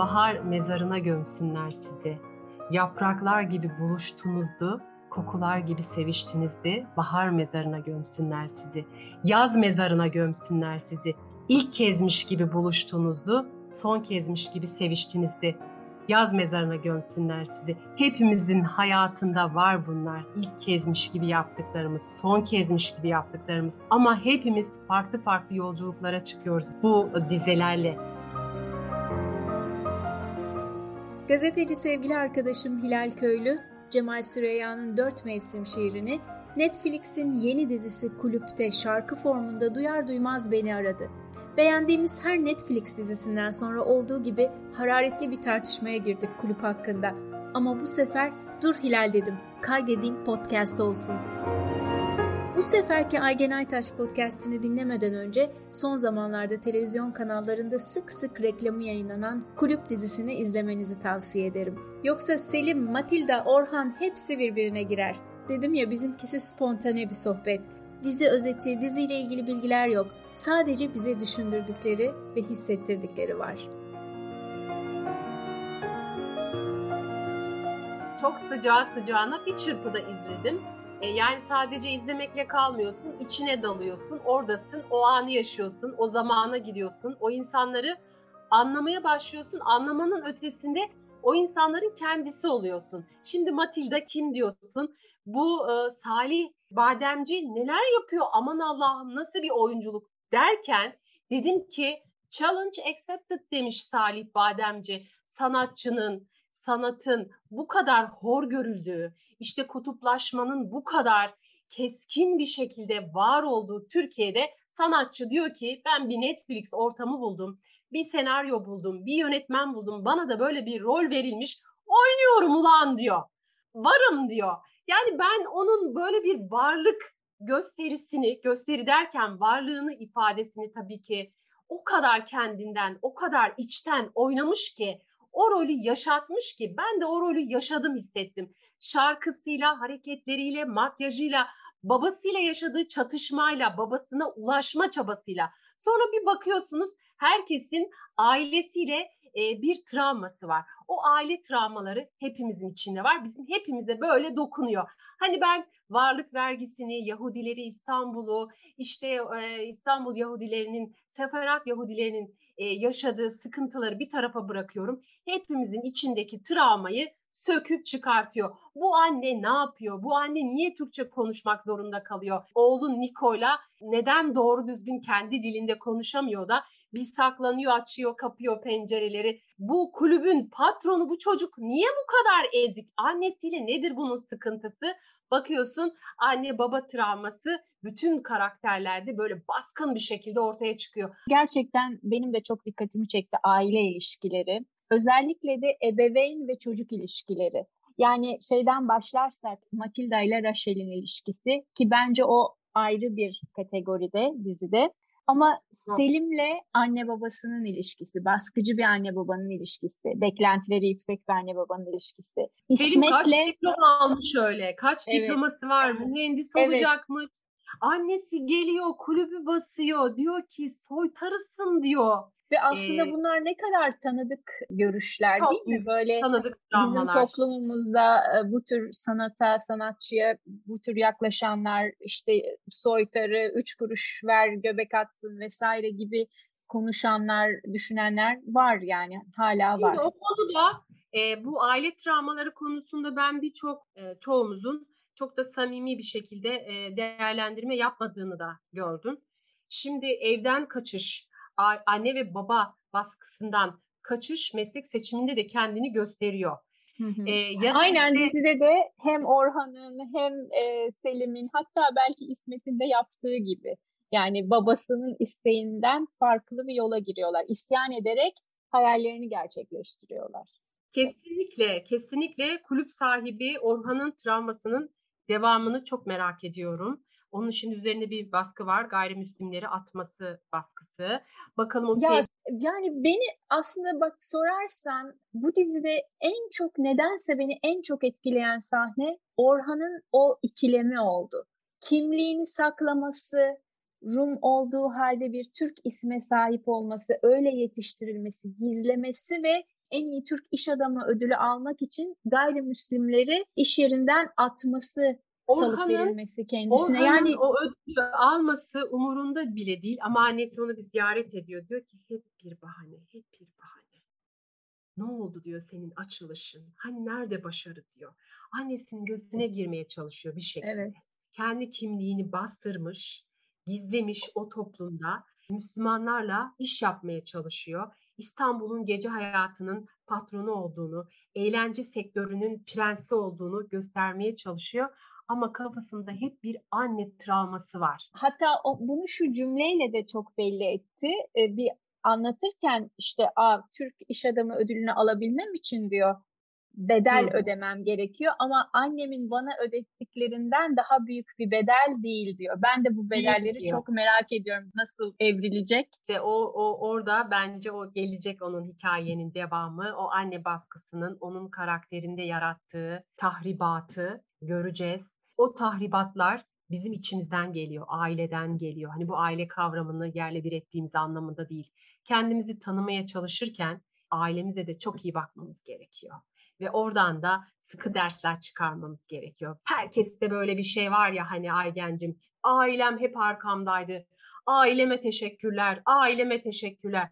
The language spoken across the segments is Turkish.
bahar mezarına gömsünler sizi. Yapraklar gibi buluştunuzdu, kokular gibi seviştinizdi, bahar mezarına gömsünler sizi. Yaz mezarına gömsünler sizi. İlk kezmiş gibi buluştunuzdu, son kezmiş gibi seviştinizdi. Yaz mezarına gömsünler sizi. Hepimizin hayatında var bunlar. İlk kezmiş gibi yaptıklarımız, son kezmiş gibi yaptıklarımız. Ama hepimiz farklı farklı yolculuklara çıkıyoruz bu dizelerle. Gazeteci sevgili arkadaşım Hilal Köylü, Cemal Süreyya'nın Dört Mevsim şiirini Netflix'in yeni dizisi Kulüp'te şarkı formunda duyar duymaz beni aradı. Beğendiğimiz her Netflix dizisinden sonra olduğu gibi hararetli bir tartışmaya girdik kulüp hakkında. Ama bu sefer dur Hilal dedim, kaydedeyim podcast olsun. Bu seferki Aygen Aytaç podcastini dinlemeden önce son zamanlarda televizyon kanallarında sık sık reklamı yayınlanan Kulüp dizisini izlemenizi tavsiye ederim. Yoksa Selim, Matilda, Orhan hepsi birbirine girer. Dedim ya bizimkisi spontane bir sohbet. Dizi özeti, diziyle ilgili bilgiler yok. Sadece bize düşündürdükleri ve hissettirdikleri var. Çok sıcağı sıcağına bir çırpıda izledim. E, yani sadece izlemekle kalmıyorsun, içine dalıyorsun, oradasın, o anı yaşıyorsun, o zamana gidiyorsun, o insanları anlamaya başlıyorsun. Anlamanın ötesinde o insanların kendisi oluyorsun. Şimdi Matilda kim diyorsun? Bu e, Salih Bademci neler yapıyor? Aman Allah'ım nasıl bir oyunculuk derken dedim ki challenge accepted demiş Salih Bademci sanatçının, sanatın bu kadar hor görüldüğü, işte kutuplaşmanın bu kadar keskin bir şekilde var olduğu Türkiye'de sanatçı diyor ki ben bir Netflix ortamı buldum, bir senaryo buldum, bir yönetmen buldum, bana da böyle bir rol verilmiş, oynuyorum ulan diyor. Varım diyor. Yani ben onun böyle bir varlık gösterisini, gösteri derken varlığını ifadesini tabii ki o kadar kendinden, o kadar içten oynamış ki, o rolü yaşatmış ki ben de o rolü yaşadım hissettim. Şarkısıyla, hareketleriyle, makyajıyla, babasıyla yaşadığı çatışmayla, babasına ulaşma çabasıyla. Sonra bir bakıyorsunuz herkesin ailesiyle e, bir travması var. O aile travmaları hepimizin içinde var. Bizim hepimize böyle dokunuyor. Hani ben varlık vergisini, Yahudileri İstanbul'u, işte e, İstanbul Yahudilerinin, Seferat Yahudilerinin e, yaşadığı sıkıntıları bir tarafa bırakıyorum. Hepimizin içindeki travmayı söküp çıkartıyor. Bu anne ne yapıyor? Bu anne niye Türkçe konuşmak zorunda kalıyor? Oğlu Nikola neden doğru düzgün kendi dilinde konuşamıyor da bir saklanıyor, açıyor, kapıyor pencereleri. Bu kulübün patronu bu çocuk niye bu kadar ezik? Annesiyle nedir bunun sıkıntısı? Bakıyorsun anne baba travması bütün karakterlerde böyle baskın bir şekilde ortaya çıkıyor. Gerçekten benim de çok dikkatimi çekti aile ilişkileri. Özellikle de ebeveyn ve çocuk ilişkileri. Yani şeyden başlarsak Matilda ile Rachel'in ilişkisi ki bence o ayrı bir kategoride dizide. Ama Selim'le anne babasının ilişkisi, baskıcı bir anne babanın ilişkisi, beklentileri yüksek bir anne babanın ilişkisi. Selim kaç diploma almış öyle? Kaç evet. diploması var? Mühendis evet. olacakmış. Annesi geliyor, kulübü basıyor. Diyor ki soytarısın diyor. Ve aslında ee, bunlar ne kadar tanıdık görüşler çok, değil mi? Böyle tanıdık bizim toplumumuzda e, bu tür sanata, sanatçıya bu tür yaklaşanlar işte soytarı, üç kuruş ver, göbek atsın vesaire gibi konuşanlar, düşünenler var yani hala var. Şimdi o konuda e, bu aile travmaları konusunda ben birçok e, çoğumuzun çok da samimi bir şekilde e, değerlendirme yapmadığını da gördüm. Şimdi evden kaçış, anne ve baba baskısından kaçış meslek seçiminde de kendini gösteriyor. Ee, ya Aynen işte... dizide de hem Orhan'ın hem e, Selim'in hatta belki İsmet'in de yaptığı gibi. Yani babasının isteğinden farklı bir yola giriyorlar. İsyan ederek hayallerini gerçekleştiriyorlar. Kesinlikle, kesinlikle kulüp sahibi Orhan'ın travmasının devamını çok merak ediyorum. Onun şimdi üzerinde bir baskı var. Gayrimüslimleri atması baskısı. Bakalım o ya, şey... Yani beni aslında bak sorarsan bu dizide en çok nedense beni en çok etkileyen sahne Orhan'ın o ikilemi oldu. Kimliğini saklaması, Rum olduğu halde bir Türk isme sahip olması, öyle yetiştirilmesi, gizlemesi ve en iyi Türk iş adamı ödülü almak için gayrimüslimleri iş yerinden atması salık verilmesi kendisine. Orhan'ın yani o ödülü alması umurunda bile değil ama annesi onu bir ziyaret ediyor. Diyor ki hep bir bahane, hep bir bahane. Ne oldu diyor senin açılışın? Hani nerede başarı diyor. Annesinin gözüne girmeye çalışıyor bir şekilde. Evet. Kendi kimliğini bastırmış, gizlemiş o toplumda Müslümanlarla iş yapmaya çalışıyor. İstanbul'un gece hayatının patronu olduğunu, eğlence sektörünün prensi olduğunu göstermeye çalışıyor ama kafasında hep bir anne travması var. Hatta o, bunu şu cümleyle de çok belli etti. Ee, bir anlatırken işte Aa, Türk iş adamı ödülünü alabilmem için diyor bedel Hı. ödemem gerekiyor ama annemin bana ödettiklerinden daha büyük bir bedel değil diyor. Ben de bu bedelleri çok merak ediyorum. Nasıl evrilecek? İşte o, o orada bence o gelecek onun hikayenin devamı. O anne baskısının onun karakterinde yarattığı tahribatı göreceğiz. O tahribatlar bizim içimizden geliyor, aileden geliyor. Hani bu aile kavramını yerle bir ettiğimiz anlamında değil. Kendimizi tanımaya çalışırken ailemize de çok iyi bakmamız gerekiyor. Ve oradan da sıkı dersler çıkarmamız gerekiyor. Herkeste böyle bir şey var ya hani Aygencim, ailem hep arkamdaydı. Aileme teşekkürler, aileme teşekkürler.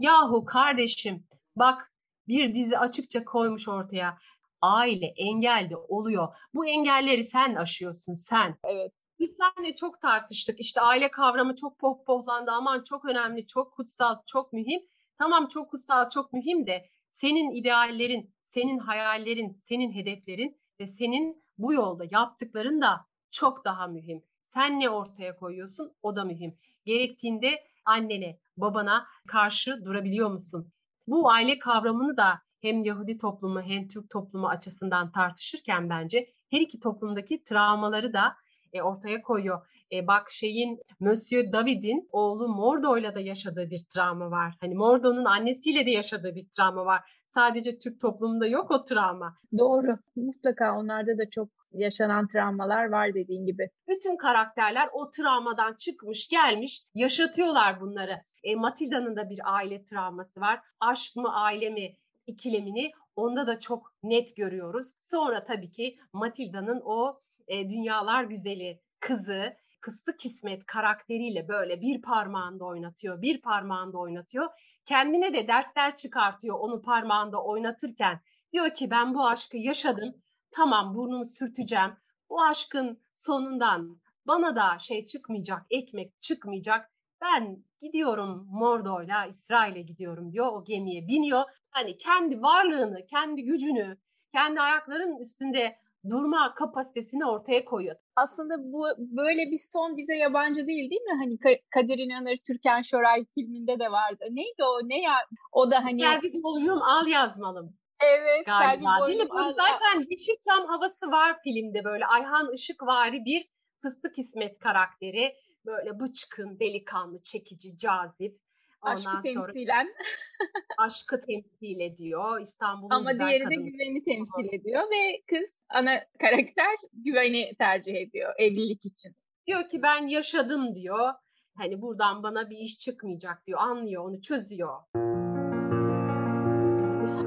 Yahu kardeşim bak bir dizi açıkça koymuş ortaya aile engelde oluyor. Bu engelleri sen aşıyorsun sen. Evet. Biz seninle çok tartıştık. İşte aile kavramı çok pohpohlandı. Aman çok önemli, çok kutsal, çok mühim. Tamam çok kutsal, çok mühim de senin ideallerin, senin hayallerin, senin hedeflerin ve senin bu yolda yaptıkların da çok daha mühim. Sen ne ortaya koyuyorsun o da mühim. Gerektiğinde annene, babana karşı durabiliyor musun? Bu aile kavramını da hem Yahudi toplumu hem Türk toplumu açısından tartışırken bence her iki toplumdaki travmaları da e, ortaya koyuyor. E, bak şeyin Monsieur David'in oğlu Mordo'yla da yaşadığı bir travma var. Hani Mordo'nun annesiyle de yaşadığı bir travma var. Sadece Türk toplumunda yok o travma. Doğru. Mutlaka onlarda da çok yaşanan travmalar var dediğin gibi. Bütün karakterler o travmadan çıkmış gelmiş yaşatıyorlar bunları. E, Matilda'nın da bir aile travması var. Aşk mı aile mi ikilemini onda da çok net görüyoruz. Sonra tabii ki Matilda'nın o e, dünyalar güzeli kızı kıssı kismet karakteriyle böyle bir parmağında oynatıyor, bir parmağında oynatıyor. Kendine de dersler çıkartıyor onu parmağında oynatırken. Diyor ki ben bu aşkı yaşadım. Tamam burnumu sürteceğim. Bu aşkın sonundan bana da şey çıkmayacak, ekmek çıkmayacak. Ben gidiyorum Mordo'yla İsrail'e gidiyorum diyor. O gemiye biniyor hani kendi varlığını, kendi gücünü, kendi ayaklarının üstünde durma kapasitesini ortaya koyuyor. Aslında bu böyle bir son bize yabancı değil değil mi? Hani Kadir İnanır Türkan Şoray filminde de vardı. Neydi o? Ne ya? O da hani Selvi Boylum al yazmalım. Evet, galiba Selvi değil mi? Al, zaten Yeşilçam havası var filmde böyle Ayhan Işıkvari bir fıstık İsmet karakteri. Böyle bıçkın, delikanlı, çekici, cazip. Aşkı Ondan temsilen. aşkı temsil ediyor. İstanbul'un Ama güzel diğeri de güveni temsil ediyor ve kız ana karakter güveni tercih ediyor evlilik için. Diyor ki ben yaşadım diyor. Hani buradan bana bir iş çıkmayacak diyor. Anlıyor onu çözüyor.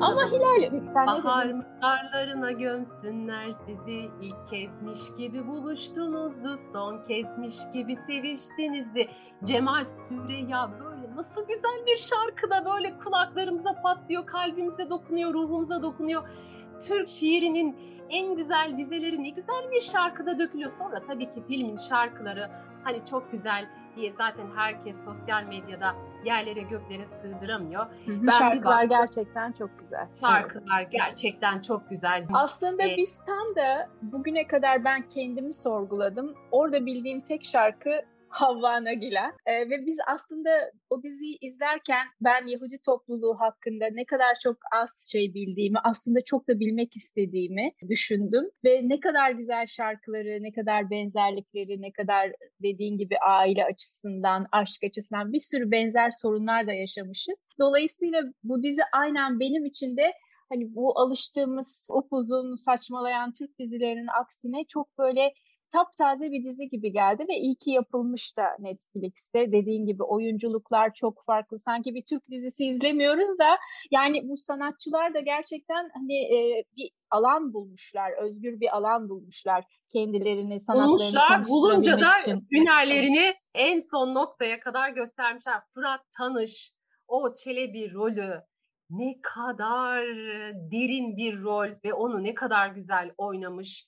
Ama Hilal Bahar karlarına gömsünler sizi. İlk kezmiş gibi buluştunuzdu son kezmiş gibi seviştinizdi. Cemal Süreyya böyle nasıl güzel bir şarkıda böyle kulaklarımıza patlıyor kalbimize dokunuyor ruhumuza dokunuyor. Türk şiirinin en güzel dizeleri ne güzel bir şarkıda dökülüyor. Sonra tabii ki filmin şarkıları hani çok güzel diye zaten herkes sosyal medyada yerlere göklere sığdıramıyor. ben şarkılar baktım, gerçekten çok güzel. Şarkılar gerçekten çok güzel. Aslında ee, biz tam da bugüne kadar ben kendimi sorguladım. Orada bildiğim tek şarkı Havva Nagila. E, ve biz aslında o diziyi izlerken ben Yahudi topluluğu hakkında ne kadar çok az şey bildiğimi, aslında çok da bilmek istediğimi düşündüm. Ve ne kadar güzel şarkıları, ne kadar benzerlikleri, ne kadar dediğin gibi aile açısından, aşk açısından bir sürü benzer sorunlar da yaşamışız. Dolayısıyla bu dizi aynen benim için de hani bu alıştığımız upuzun saçmalayan Türk dizilerinin aksine çok böyle taptaze bir dizi gibi geldi ve iyi ki yapılmış da Netflix'te. Dediğin gibi oyunculuklar çok farklı. Sanki bir Türk dizisi izlemiyoruz da yani bu sanatçılar da gerçekten hani e, bir alan bulmuşlar, özgür bir alan bulmuşlar kendilerini sanatlarını Bulmuşlar, bulunca da için. hünerlerini en son noktaya kadar göstermişler. Fırat Tanış, o Çelebi rolü ne kadar derin bir rol ve onu ne kadar güzel oynamış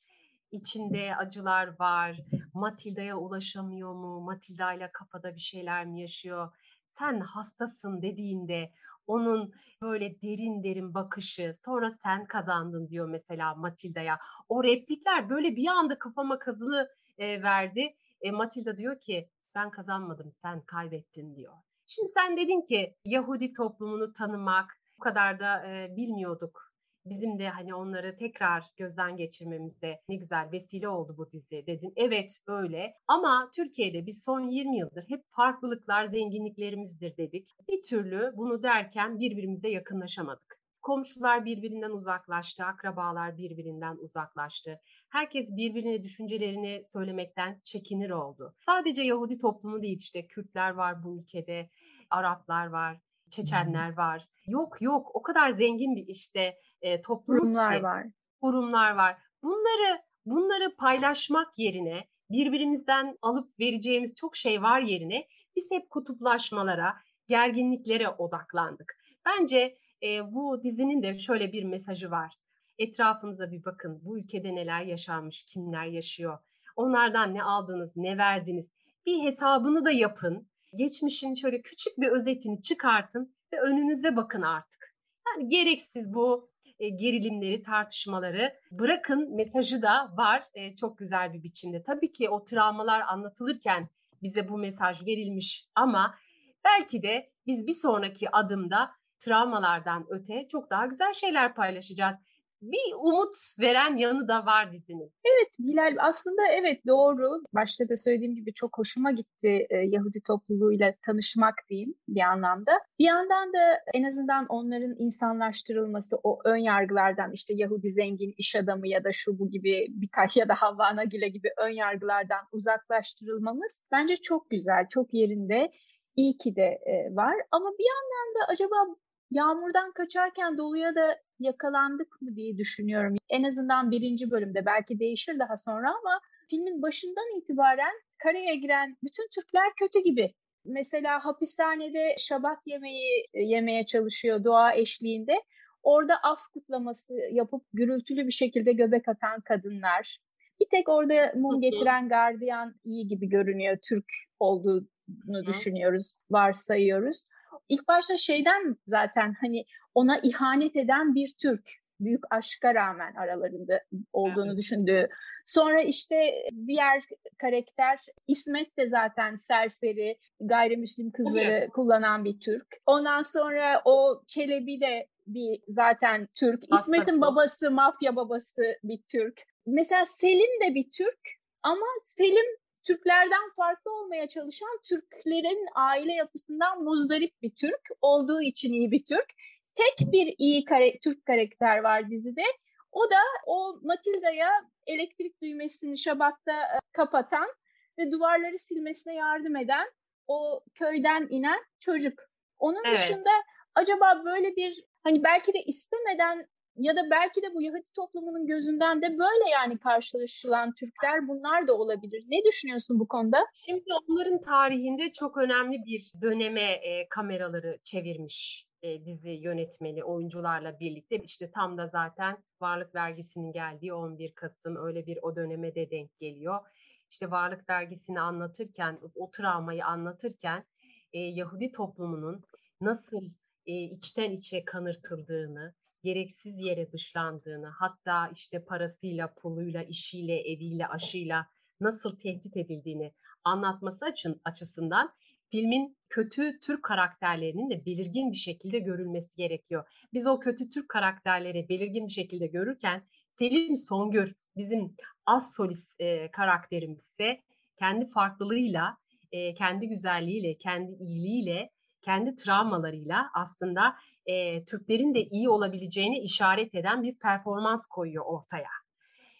içinde acılar var. Matilda'ya ulaşamıyor mu? Matilda ile kafada bir şeyler mi yaşıyor? Sen hastasın dediğinde onun böyle derin derin bakışı sonra sen kazandın diyor mesela Matilda'ya. O replikler böyle bir anda kafama kazını e, verdi. E, Matilda diyor ki ben kazanmadım sen kaybettin diyor. Şimdi sen dedin ki Yahudi toplumunu tanımak bu kadar da e, bilmiyorduk bizim de hani onları tekrar gözden geçirmemizde ne güzel vesile oldu bu dizi dedim. Evet öyle ama Türkiye'de biz son 20 yıldır hep farklılıklar zenginliklerimizdir dedik. Bir türlü bunu derken birbirimize yakınlaşamadık. Komşular birbirinden uzaklaştı, akrabalar birbirinden uzaklaştı. Herkes birbirine düşüncelerini söylemekten çekinir oldu. Sadece Yahudi toplumu değil işte Kürtler var bu ülkede, Araplar var, Çeçenler var. Yok yok o kadar zengin bir işte e, ki, var. Kurumlar var. Bunları bunları paylaşmak yerine birbirimizden alıp vereceğimiz çok şey var yerine biz hep kutuplaşmalara, gerginliklere odaklandık. Bence e, bu dizinin de şöyle bir mesajı var. Etrafınıza bir bakın. Bu ülkede neler yaşanmış, kimler yaşıyor? Onlardan ne aldınız, ne verdiniz? Bir hesabını da yapın. Geçmişin şöyle küçük bir özetini çıkartın ve önünüze bakın artık. Yani gereksiz bu e, gerilimleri, tartışmaları bırakın mesajı da var e, çok güzel bir biçimde. Tabii ki o travmalar anlatılırken bize bu mesaj verilmiş ama belki de biz bir sonraki adımda travmalardan öte çok daha güzel şeyler paylaşacağız bir umut veren yanı da var dizinin. Evet Hilal aslında evet doğru. Başta da söylediğim gibi çok hoşuma gitti e, Yahudi topluluğuyla tanışmak diyeyim bir anlamda. Bir yandan da en azından onların insanlaştırılması o ön yargılardan işte Yahudi zengin iş adamı ya da şu bu gibi birkaç ya da Havva Nagile gibi ön yargılardan uzaklaştırılmamız bence çok güzel, çok yerinde. İyi ki de e, var ama bir yandan da acaba yağmurdan kaçarken doluya da yakalandık mı diye düşünüyorum. En azından birinci bölümde belki değişir daha sonra ama filmin başından itibaren karaya giren bütün Türkler kötü gibi. Mesela hapishanede şabat yemeği e, yemeye çalışıyor dua eşliğinde. Orada af kutlaması yapıp gürültülü bir şekilde göbek atan kadınlar. Bir tek orada mum getiren gardiyan iyi gibi görünüyor. Türk olduğunu düşünüyoruz, varsayıyoruz. İlk başta şeyden zaten hani ona ihanet eden bir Türk büyük aşka rağmen aralarında olduğunu evet. düşündüğü. Sonra işte diğer karakter İsmet de zaten serseri gayrimüslim kızları evet. kullanan bir Türk. Ondan sonra o Çelebi de bir zaten Türk. İsmet'in babası mafya babası bir Türk. Mesela Selim de bir Türk ama Selim Türklerden farklı olmaya çalışan Türklerin aile yapısından muzdarip bir Türk olduğu için iyi bir Türk. Tek bir iyi kare, Türk karakter var dizide. O da o Matilda'ya elektrik düğmesini Şabat'ta e, kapatan ve duvarları silmesine yardım eden o köyden inen çocuk. Onun evet. dışında acaba böyle bir hani belki de istemeden ya da belki de bu Yahudi toplumunun gözünden de böyle yani karşılaşılan Türkler bunlar da olabilir. Ne düşünüyorsun bu konuda? Şimdi onların tarihinde çok önemli bir döneme e, kameraları çevirmiş e, dizi yönetmeni oyuncularla birlikte. İşte tam da zaten varlık vergisinin geldiği 11 Kasım öyle bir o döneme de denk geliyor. İşte varlık vergisini anlatırken, o travmayı anlatırken e, Yahudi toplumunun nasıl e, içten içe kanırtıldığını, gereksiz yere dışlandığını, hatta işte parasıyla, puluyla, işiyle, eviyle, aşıyla nasıl tehdit edildiğini anlatması açın, açısından filmin kötü Türk karakterlerinin de belirgin bir şekilde görülmesi gerekiyor. Biz o kötü Türk karakterleri belirgin bir şekilde görürken Selim Songür bizim az solist e, karakterimiz ise kendi farklılığıyla, e, kendi güzelliğiyle, kendi iyiliğiyle, kendi travmalarıyla aslında e, Türklerin de iyi olabileceğini işaret eden bir performans koyuyor ortaya.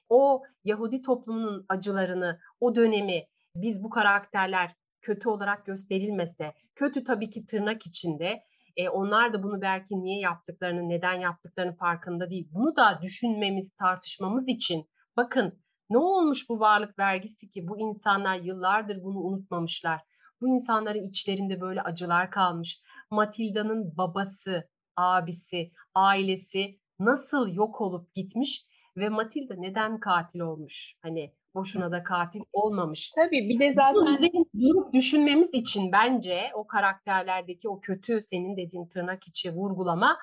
o Yahudi toplumunun acılarını, o dönemi biz bu karakterler kötü olarak gösterilmese, kötü tabii ki tırnak içinde, e, onlar da bunu belki niye yaptıklarını, neden yaptıklarını farkında değil. Bunu da düşünmemiz, tartışmamız için bakın ne olmuş bu varlık vergisi ki bu insanlar yıllardır bunu unutmamışlar. Bu insanların içlerinde böyle acılar kalmış. Matilda'nın babası, abisi, ailesi nasıl yok olup gitmiş ve Matilda neden katil olmuş? Hani boşuna da katil olmamış. Tabii bir de zaten durup düşünmemiz için bence o karakterlerdeki o kötü senin dediğin tırnak içi vurgulama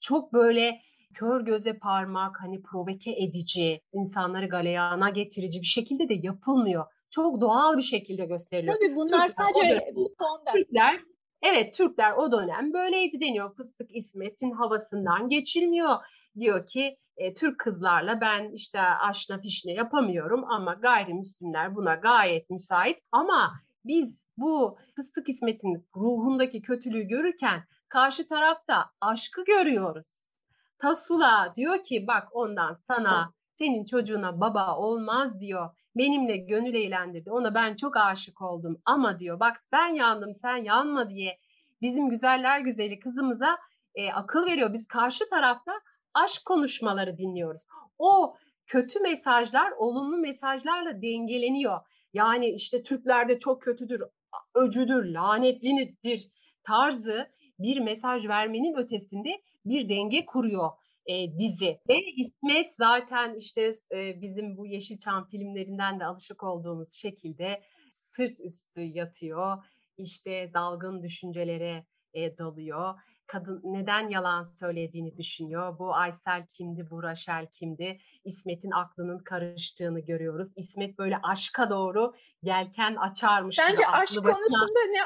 çok böyle kör göze parmak hani provoke edici, insanları galeyana getirici bir şekilde de yapılmıyor. Çok doğal bir şekilde gösteriliyor. Tabii bunlar Türkler, sadece bu. Türkler Evet Türkler o dönem böyleydi deniyor. Fıstık İsmet'in havasından geçilmiyor. Diyor ki e, Türk kızlarla ben işte aşna fişne yapamıyorum ama gayrimüslimler buna gayet müsait. Ama biz bu Fıstık İsmet'in ruhundaki kötülüğü görürken karşı tarafta aşkı görüyoruz. Tasula diyor ki bak ondan sana senin çocuğuna baba olmaz diyor. Benimle gönül eğlendirdi. Ona ben çok aşık oldum ama diyor bak ben yandım sen yanma diye bizim güzeller güzeli kızımıza e, akıl veriyor. Biz karşı tarafta aşk konuşmaları dinliyoruz. O kötü mesajlar olumlu mesajlarla dengeleniyor. Yani işte Türklerde çok kötüdür, öcüdür, lanetlidir tarzı bir mesaj vermenin ötesinde bir denge kuruyor e, dizi. Ve İsmet zaten işte e, bizim bu Yeşilçam filmlerinden de alışık olduğumuz şekilde sırt üstü yatıyor. İşte dalgın düşüncelere e, dalıyor kadın neden yalan söylediğini düşünüyor. Bu Aysel kimdi, bu Raşel kimdi? İsmet'in aklının karıştığını görüyoruz. İsmet böyle aşka doğru yelken açarmış. Sence aşk başına... konusunda ne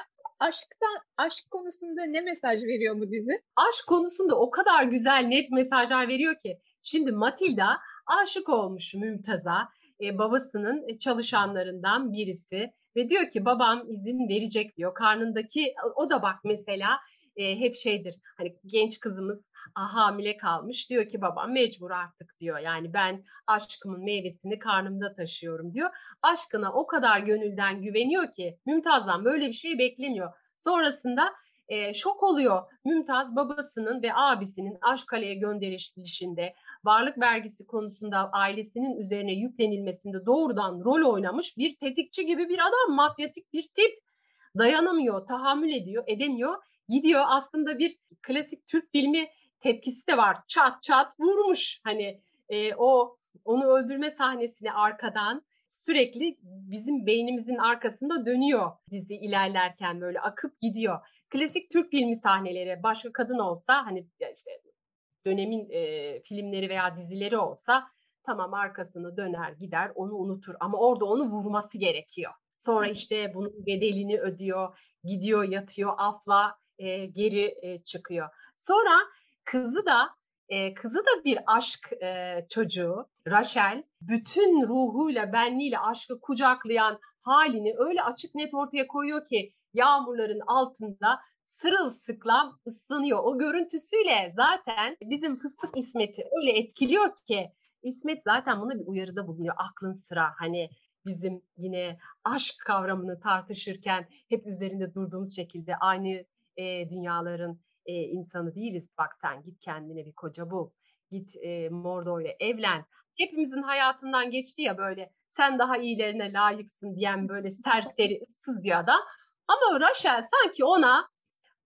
aşktan aşk konusunda ne mesaj veriyor bu dizi? Aşk konusunda o kadar güzel net mesajlar veriyor ki. Şimdi Matilda aşık olmuş Mümtaz'a. E, babasının çalışanlarından birisi ve diyor ki babam izin verecek diyor. Karnındaki o da bak mesela e, hep şeydir hani genç kızımız hamile kalmış diyor ki babam mecbur artık diyor yani ben aşkımın meyvesini karnımda taşıyorum diyor. Aşkına o kadar gönülden güveniyor ki Mümtaz'dan böyle bir şey beklemiyor. Sonrasında e, şok oluyor. Mümtaz babasının ve abisinin Aşkale'ye gönderilişinde varlık vergisi konusunda ailesinin üzerine yüklenilmesinde doğrudan rol oynamış bir tetikçi gibi bir adam, mafyatik bir tip. Dayanamıyor, tahammül ediyor, edemiyor gidiyor aslında bir klasik Türk filmi tepkisi de var. Çat çat vurmuş hani e, o onu öldürme sahnesini arkadan sürekli bizim beynimizin arkasında dönüyor dizi ilerlerken böyle akıp gidiyor. Klasik Türk filmi sahneleri başka kadın olsa hani işte dönemin e, filmleri veya dizileri olsa tamam arkasını döner gider onu unutur ama orada onu vurması gerekiyor. Sonra işte bunun bedelini ödüyor, gidiyor yatıyor afla e, geri e, çıkıyor. Sonra kızı da e, kızı da bir aşk e, çocuğu Rachel bütün ruhuyla benliğiyle aşkı kucaklayan halini öyle açık net ortaya koyuyor ki yağmurların altında sırılsıklam ıslanıyor. O görüntüsüyle zaten bizim fıstık İsmet'i öyle etkiliyor ki İsmet zaten buna bir uyarıda bulunuyor. Aklın sıra hani bizim yine aşk kavramını tartışırken hep üzerinde durduğumuz şekilde aynı e, dünyaların e, insanı değiliz. Bak sen git kendine bir koca bul. Git e, Mordo ile evlen. Hepimizin hayatından geçti ya böyle sen daha iyilerine layıksın diyen böyle serseri ıssız bir adam. Ama Rachel sanki ona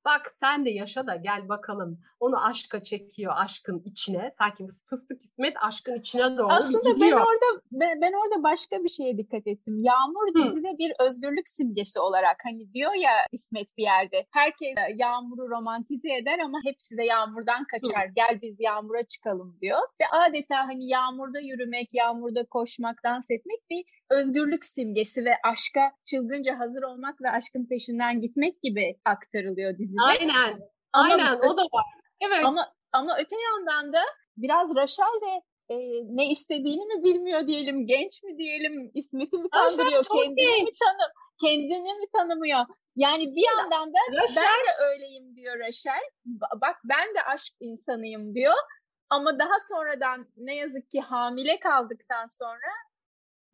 bak sen de yaşa da gel bakalım. Onu aşka çekiyor aşkın içine. Sanki bu fıstık İsmet aşkın içine doğru Aslında gidiyor. ben orada ben, ben orada başka bir şeye dikkat ettim. Yağmur Hı. dizide bir özgürlük simgesi olarak hani diyor ya İsmet bir yerde. Herkes Yağmur'u romantize eder ama hepsi de Yağmur'dan kaçar. Hı. Gel biz Yağmur'a çıkalım diyor. Ve adeta hani Yağmur'da yürümek, Yağmur'da koşmak, dans etmek bir özgürlük simgesi ve aşka çılgınca hazır olmak ve aşkın peşinden gitmek gibi aktarılıyor dizide. Aynen. Ama, Aynen o da var. Evet. Ama ama öte yandan da biraz Rachel de e, ne istediğini mi bilmiyor diyelim, genç mi diyelim, İsmet'i mi kandırıyor, kendini genç. mi tanı kendini mi tanımıyor? Yani bir yandan da Rachel, ben de öyleyim diyor Rachel. Bak ben de aşk insanıyım diyor. Ama daha sonradan ne yazık ki hamile kaldıktan sonra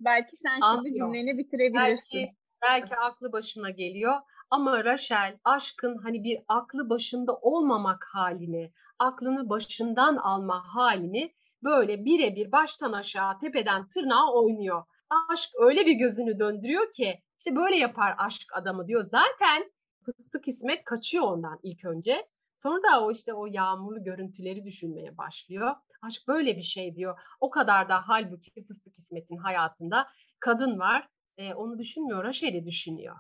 belki sen şimdi Anlıyor. cümleni bitirebilirsin. Belki, belki aklı başına geliyor. Ama Rachel aşkın hani bir aklı başında olmamak halini, aklını başından alma halini böyle birebir baştan aşağı tepeden tırnağa oynuyor. Aşk öyle bir gözünü döndürüyor ki işte böyle yapar aşk adamı diyor. Zaten fıstık İsmet kaçıyor ondan ilk önce. Sonra da o işte o yağmurlu görüntüleri düşünmeye başlıyor. Aşk böyle bir şey diyor. O kadar da halbuki Fıstık İsmet'in hayatında kadın var. E, onu düşünmüyor, Raşel'i düşünüyor.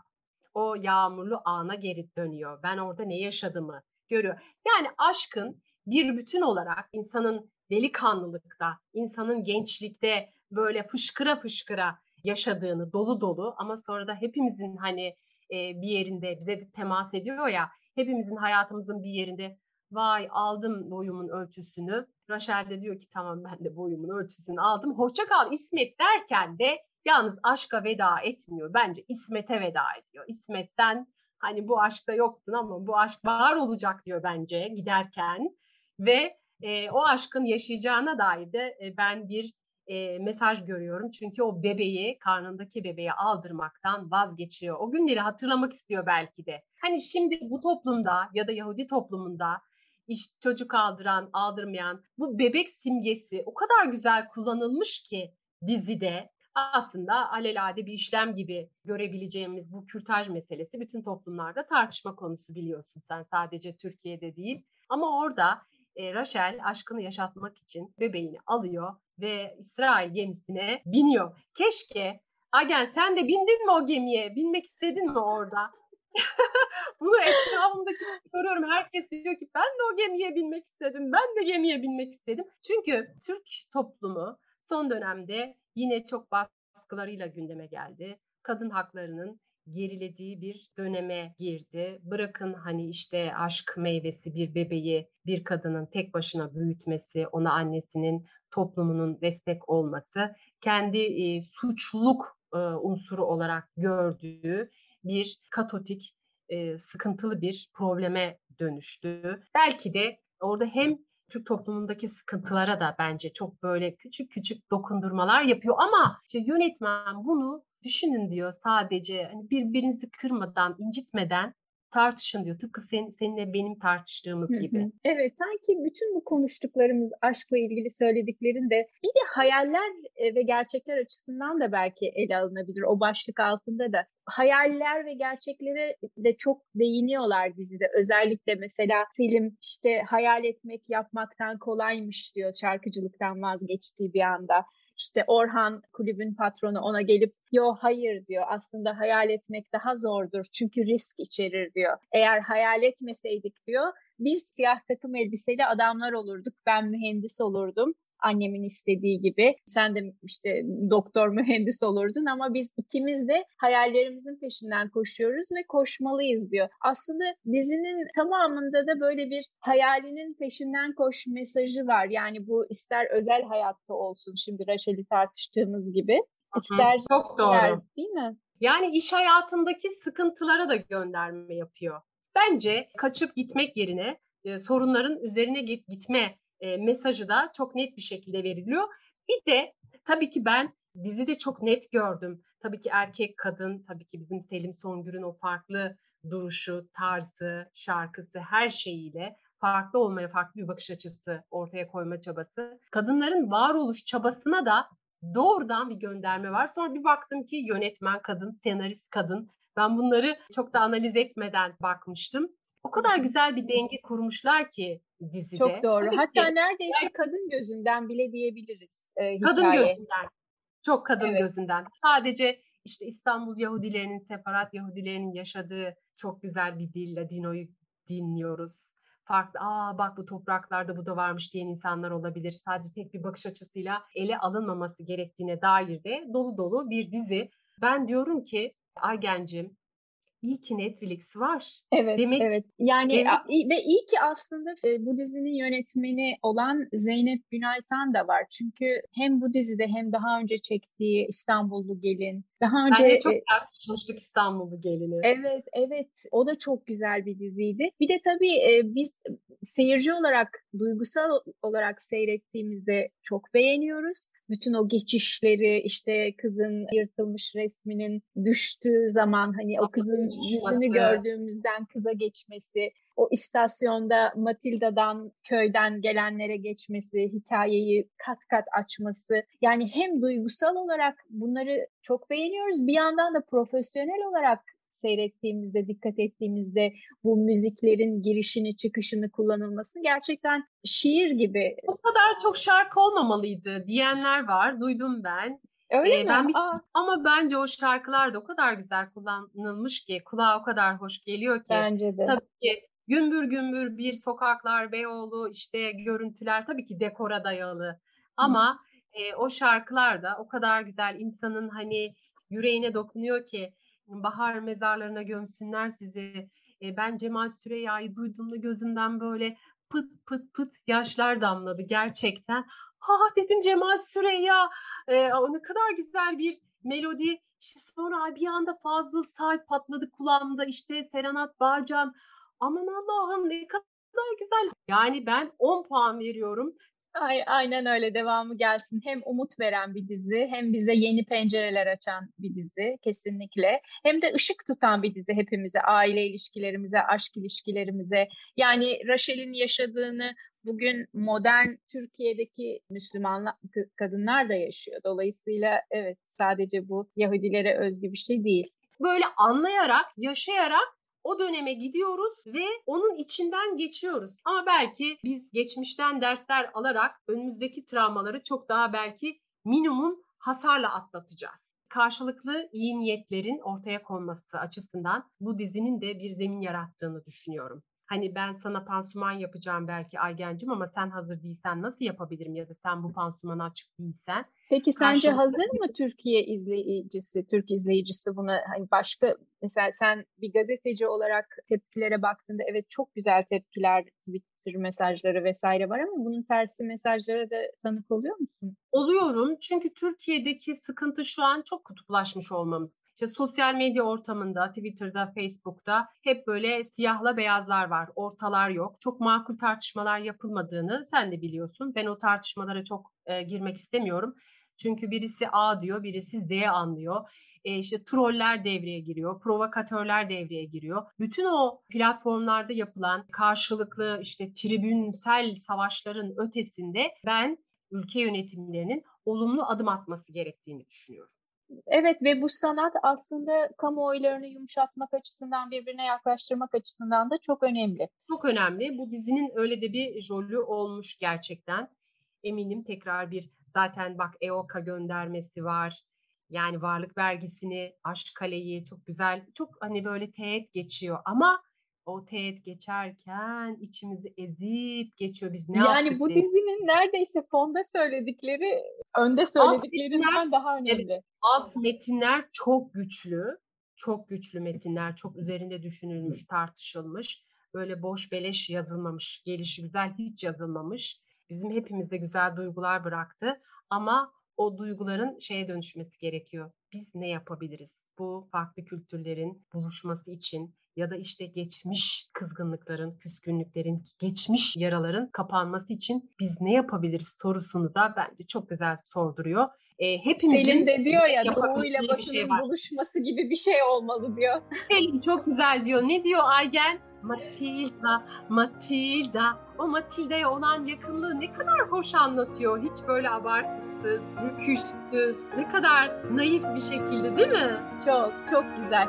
O yağmurlu ana geri dönüyor. Ben orada ne yaşadığımı görüyor. Yani aşkın bir bütün olarak insanın delikanlılıkta, insanın gençlikte böyle fışkıra fışkıra yaşadığını dolu dolu ama sonra da hepimizin hani e, bir yerinde bize temas ediyor ya hepimizin hayatımızın bir yerinde vay aldım boyumun ölçüsünü. Raşel de diyor ki tamam ben de boyumun ölçüsünü aldım. Hoşça kal İsmet derken de yalnız aşka veda etmiyor. Bence İsmet'e veda ediyor. İsmet sen hani bu aşkta yoktun ama bu aşk var olacak diyor bence giderken. Ve e, o aşkın yaşayacağına dair de e, ben bir e, mesaj görüyorum. Çünkü o bebeği, karnındaki bebeği aldırmaktan vazgeçiyor. O günleri hatırlamak istiyor belki de. Hani şimdi bu toplumda ya da Yahudi toplumunda iş çocuk aldıran, aldırmayan bu bebek simgesi o kadar güzel kullanılmış ki dizide aslında alelade bir işlem gibi görebileceğimiz bu kürtaj meselesi bütün toplumlarda tartışma konusu biliyorsun sen sadece Türkiye'de değil. Ama orada e, Rachel aşkını yaşatmak için bebeğini alıyor ve İsrail gemisine biniyor. Keşke Agen sen de bindin mi o gemiye? Binmek istedin mi orada? Bunu etrafımdaki soruyorum. Herkes diyor ki ben de o gemiye binmek istedim. Ben de gemiye binmek istedim. Çünkü Türk toplumu son dönemde yine çok baskılarıyla gündeme geldi. Kadın haklarının gerilediği bir döneme girdi. Bırakın hani işte aşk meyvesi bir bebeği bir kadının tek başına büyütmesi, ona annesinin toplumunun destek olması, kendi e, suçluluk e, unsuru olarak gördüğü bir katotik e, sıkıntılı bir probleme dönüştü. Belki de orada hem Türk toplumundaki sıkıntılara da bence çok böyle küçük küçük dokundurmalar yapıyor ama işte yönetmen bunu düşünün diyor sadece hani birbirinizi kırmadan, incitmeden tartışın diyor. Tıpkı sen, seninle benim tartıştığımız gibi. Evet sanki bütün bu konuştuklarımız aşkla ilgili söylediklerin de bir de hayaller e, ve gerçekler açısından da belki ele alınabilir. O başlık altında da hayaller ve gerçeklere de çok değiniyorlar dizide. Özellikle mesela film işte hayal etmek yapmaktan kolaymış diyor şarkıcılıktan vazgeçtiği bir anda işte Orhan kulübün patronu ona gelip yo hayır diyor aslında hayal etmek daha zordur çünkü risk içerir diyor. Eğer hayal etmeseydik diyor biz siyah takım elbiseli adamlar olurduk ben mühendis olurdum annemin istediği gibi. Sen de işte doktor mühendis olurdun ama biz ikimiz de hayallerimizin peşinden koşuyoruz ve koşmalıyız diyor. Aslında dizinin tamamında da böyle bir hayalinin peşinden koş mesajı var. Yani bu ister özel hayatta olsun şimdi Raşel'i tartıştığımız gibi. ister Çok doğru. Yer, değil mi? Yani iş hayatındaki sıkıntılara da gönderme yapıyor. Bence kaçıp gitmek yerine e, sorunların üzerine git, gitme e, mesajı da çok net bir şekilde veriliyor. Bir de tabii ki ben dizide çok net gördüm. Tabii ki erkek kadın, tabii ki bizim Selim Songür'ün o farklı duruşu, tarzı, şarkısı her şeyiyle farklı olmaya, farklı bir bakış açısı ortaya koyma çabası. Kadınların varoluş çabasına da doğrudan bir gönderme var. Sonra bir baktım ki yönetmen kadın, senarist kadın. Ben bunları çok da analiz etmeden bakmıştım. O kadar güzel bir denge kurmuşlar ki dizide. Çok doğru. Tabii Hatta ki, neredeyse yani, kadın gözünden bile diyebiliriz e, Kadın gözünden. Çok kadın evet. gözünden. Sadece işte İstanbul Yahudilerinin, separat Yahudilerinin yaşadığı çok güzel bir dille Dino'yu dinliyoruz. Farklı, aa bak bu topraklarda bu da varmış diyen insanlar olabilir. Sadece tek bir bakış açısıyla ele alınmaması gerektiğine dair de dolu dolu bir dizi. Ben diyorum ki Aygencim iyi ki Netflix var. Evet, demek, evet. Yani demek... ve iyi ki aslında e, bu dizinin yönetmeni olan Zeynep Günaytan da var. Çünkü hem bu dizide hem daha önce çektiği İstanbullu Gelin, daha önce ben de çok tartışmıştık İstanbullu Gelini. Evet, evet. O da çok güzel bir diziydi. Bir de tabii e, biz seyirci olarak, duygusal olarak seyrettiğimizde çok beğeniyoruz. Bütün o geçişleri, işte kızın yırtılmış resminin düştüğü zaman hani o kızın yüzünü gördüğümüzden kıza geçmesi, o istasyonda Matilda'dan köyden gelenlere geçmesi, hikayeyi kat kat açması. Yani hem duygusal olarak bunları çok beğeniyoruz. Bir yandan da profesyonel olarak seyrettiğimizde, dikkat ettiğimizde bu müziklerin girişini, çıkışını kullanılması gerçekten şiir gibi. O kadar çok şarkı olmamalıydı diyenler var. Duydum ben. Öyle ee, mi? Ben bir, ama bence o şarkılar da o kadar güzel kullanılmış ki kulağa o kadar hoş geliyor ki. Bence de. Tabii ki gümbür gümbür bir sokaklar, Beyoğlu işte görüntüler tabii ki dekora dayalı. Ama e, o şarkılar da o kadar güzel insanın hani yüreğine dokunuyor ki bahar mezarlarına gömsünler sizi. E, ben Cemal Süreyya'yı duyduğumda gözümden böyle pıt pıt pıt yaşlar damladı gerçekten. Ha dedim Cemal Süreyya e, ne kadar güzel bir melodi. İşte sonra bir anda Fazıl Say patladı kulağımda işte Serenat Bağcan. Aman Allah'ım ne kadar güzel. Yani ben 10 puan veriyorum. Ay, aynen öyle devamı gelsin. Hem umut veren bir dizi hem bize yeni pencereler açan bir dizi kesinlikle. Hem de ışık tutan bir dizi hepimize, aile ilişkilerimize, aşk ilişkilerimize. Yani Rachel'in yaşadığını bugün modern Türkiye'deki Müslüman kadınlar da yaşıyor. Dolayısıyla evet sadece bu Yahudilere özgü bir şey değil. Böyle anlayarak, yaşayarak o döneme gidiyoruz ve onun içinden geçiyoruz. Ama belki biz geçmişten dersler alarak önümüzdeki travmaları çok daha belki minimum hasarla atlatacağız. Karşılıklı iyi niyetlerin ortaya konması açısından bu dizinin de bir zemin yarattığını düşünüyorum. Hani ben sana pansuman yapacağım belki Aygencim ama sen hazır değilsen nasıl yapabilirim ya da sen bu pansumana açık değilsen. Peki sence hazır mı Türkiye izleyicisi, Türk izleyicisi buna hani başka mesela sen bir gazeteci olarak tepkilere baktığında evet çok güzel tepkiler, Twitter mesajları vesaire var ama bunun tersi mesajlara da tanık oluyor musun? Oluyorum çünkü Türkiye'deki sıkıntı şu an çok kutuplaşmış olmamız. İşte sosyal medya ortamında, Twitter'da, Facebook'ta hep böyle siyahla beyazlar var, ortalar yok. Çok makul tartışmalar yapılmadığını sen de biliyorsun. Ben o tartışmalara çok e, girmek istemiyorum. Çünkü birisi A diyor, birisi Z anlıyor. E, işte troller devreye giriyor, provokatörler devreye giriyor. Bütün o platformlarda yapılan karşılıklı işte tribünsel savaşların ötesinde ben ülke yönetimlerinin olumlu adım atması gerektiğini düşünüyorum. Evet ve bu sanat aslında kamuoylarını yumuşatmak açısından, birbirine yaklaştırmak açısından da çok önemli. Çok önemli. Bu dizinin öyle de bir rolü olmuş gerçekten. Eminim tekrar bir zaten bak EOKA göndermesi var. Yani varlık vergisini, aşk kaleyi çok güzel, çok hani böyle teğet geçiyor ama o teğet geçerken içimizi ezip geçiyor. Biz ne yani bu dizinin neredeyse fonda söyledikleri önde söylediklerinden daha önemli. Evet, alt metinler çok güçlü. Çok güçlü metinler, çok üzerinde düşünülmüş, tartışılmış. Böyle boş beleş yazılmamış, gelişi güzel hiç yazılmamış. Bizim hepimizde güzel duygular bıraktı ama o duyguların şeye dönüşmesi gerekiyor. Biz ne yapabiliriz? Bu farklı kültürlerin buluşması için ya da işte geçmiş kızgınlıkların, küskünlüklerin, geçmiş yaraların kapanması için biz ne yapabiliriz sorusunu da bence çok güzel sorduruyor. E, hepimizin Selim de diyor ya Doğu ile Batı'nın şey buluşması gibi bir şey olmalı diyor. Selim çok güzel diyor. Ne diyor Aygen? Matilda, Matilda. O Matilda'ya olan yakınlığı ne kadar hoş anlatıyor. Hiç böyle abartısız, rüküşsüz, ne kadar naif bir şekilde değil mi? Çok, çok güzel.